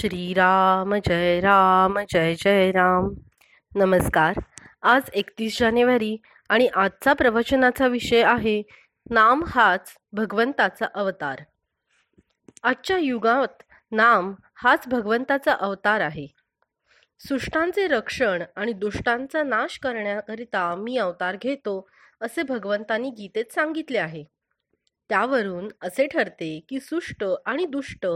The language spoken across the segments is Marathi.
श्रीराम जय राम जय जय राम. नमस्कार. आज एकतीस जानेवारी आणि आजचा प्रवचनाचा विषय आहे नाम हाच भगवंताचा अवतार. आजच्या युगात नाम हाच भगवंताचा अवतार आहे. सुष्टांचे रक्षण आणि दुष्टांचा नाश करण्याकरिता मी अवतार घेतो असे भगवंतांनी गीतेत सांगितले आहे. त्यावरून असे ठरते की सुष्ट आणि दुष्ट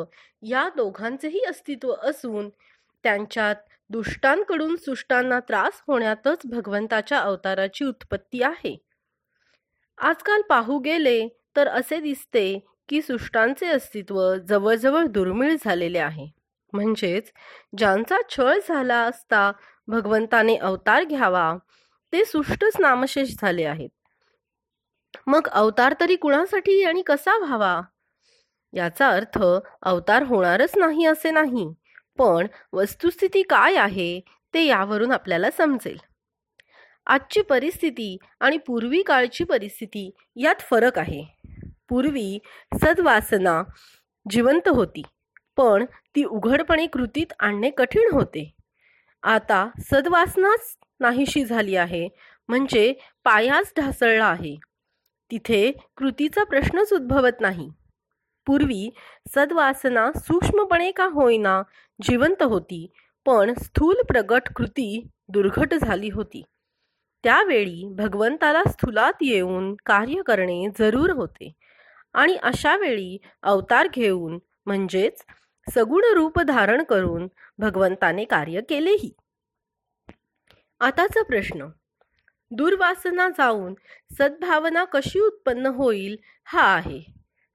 या दोघांचेही अस्तित्व असून त्यांच्यात दुष्टांकडून सुष्टांना त्रास होण्यातच भगवंताच्या अवताराची उत्पत्ती आहे. आजकाल पाहू गेले तर असे दिसते की सुष्टांचे अस्तित्व जवळजवळ दुर्मिळ झालेले आहे. म्हणजेच ज्यांचा छळ झाला असता भगवंताने अवतार घ्यावा ते सुष्टच नामशेष झाले आहेत. मग अवतार तरी कुणासाठी आणि कसा व्हावा? याचा अर्थ अवतार होणारच नाही असे नाही पण वस्तुस्थिती काय आहे ते यावरून आपल्याला समजेल. आजची परिस्थिती आणि पूर्वी काळची परिस्थिती यात फरक आहे. पूर्वी सद्वासना जिवंत होती पण ती उघडपणे कृतीत आणणे कठीण होते. आता सद्वासनाच नाहीशी झाली आहे म्हणजे पायाच ढासळला आहे. तिथे कृतीचा प्रश्नच उद्भवत नाही. पूर्वी सद्वासना सूक्ष्मपणे का होईना जिवंत होती पण स्थूल प्रगट कृती दुर्घट झाली होती. त्यावेळी भगवंताला स्थूलात येऊन कार्य करणे जरूर होते आणि अशा वेळी अवतार घेऊन म्हणजेच सगुण रूप धारण करून भगवंताने कार्य केलेही. आताचा प्रश्न. दुर्वासना जाऊन सद्भावना कशी उत्पन्न होईल हा आहे.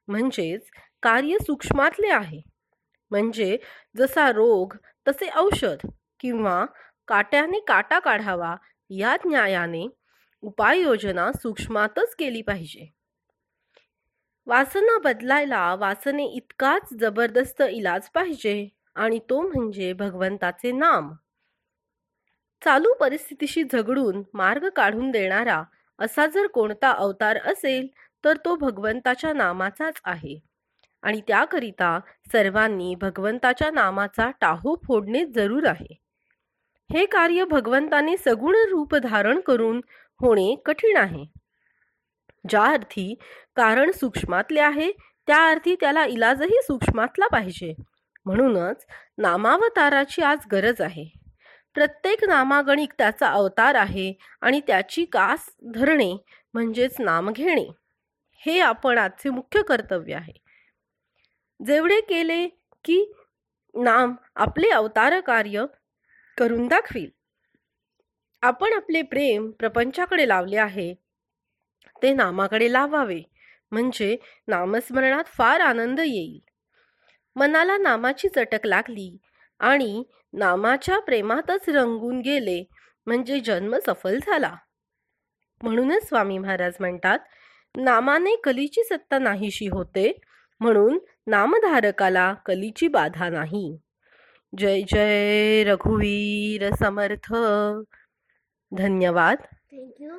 म्हणजेच कार्य सूक्ष्मातले आहे. म्हणजे जसा रोग तसे औषध किंवा काट्याने काटा काढावा या न्यायाने उपाययोजना सूक्ष्मातच केली पाहिजे. वासना बदलायला वासने इतकाच जबरदस्त इलाज पाहिजे आणि तो म्हणजे भगवंताचे नाम. चालू परिस्थितीशी झगडून मार्ग काढून देणारा असा जर कोणता अवतार असेल तर तो भगवंताच्या नामाचाच आहे. आणि त्याकरिता सर्वांनी भगवंताच्या नामाचा टाहो फोडणे जरूर आहे. हे कार्य भगवंताने सगुण रूप धारण करून होणे कठीण आहे. ज्या अर्थी कारण सूक्ष्मातले आहे त्या अर्थी त्याला इलाजही सूक्ष्मातला पाहिजे. म्हणूनच नामावताराची आज गरज आहे. प्रत्येक नामागणिक त्याचा अवतार आहे आणि त्याची कास धरणे म्हणजेच नाम घेणे. हे आपण आजचे मुख्य कर्तव्य आहे. जेवढे केले की नाम आपले अवतार कार्य करून दाखवील. आपण आपले प्रेम प्रपंचाकडे लावले आहे. ते नामाकडे लावावे. म्हणजे नामस्मरणात फार आनंद येईल. मनाला नामाची चटक लागली आणि नामाच्या प्रेमातच रंगून गेले म्हणजे जन्म सफल झाला. म्हणूनच स्वामी महाराज म्हणतात नामाने कलीची सत्ता नाहीशी होते म्हणून नामधारकाला कलीची बाधा नाही. जय जय रघुवीर समर्थ. धन्यवाद. थँक्यू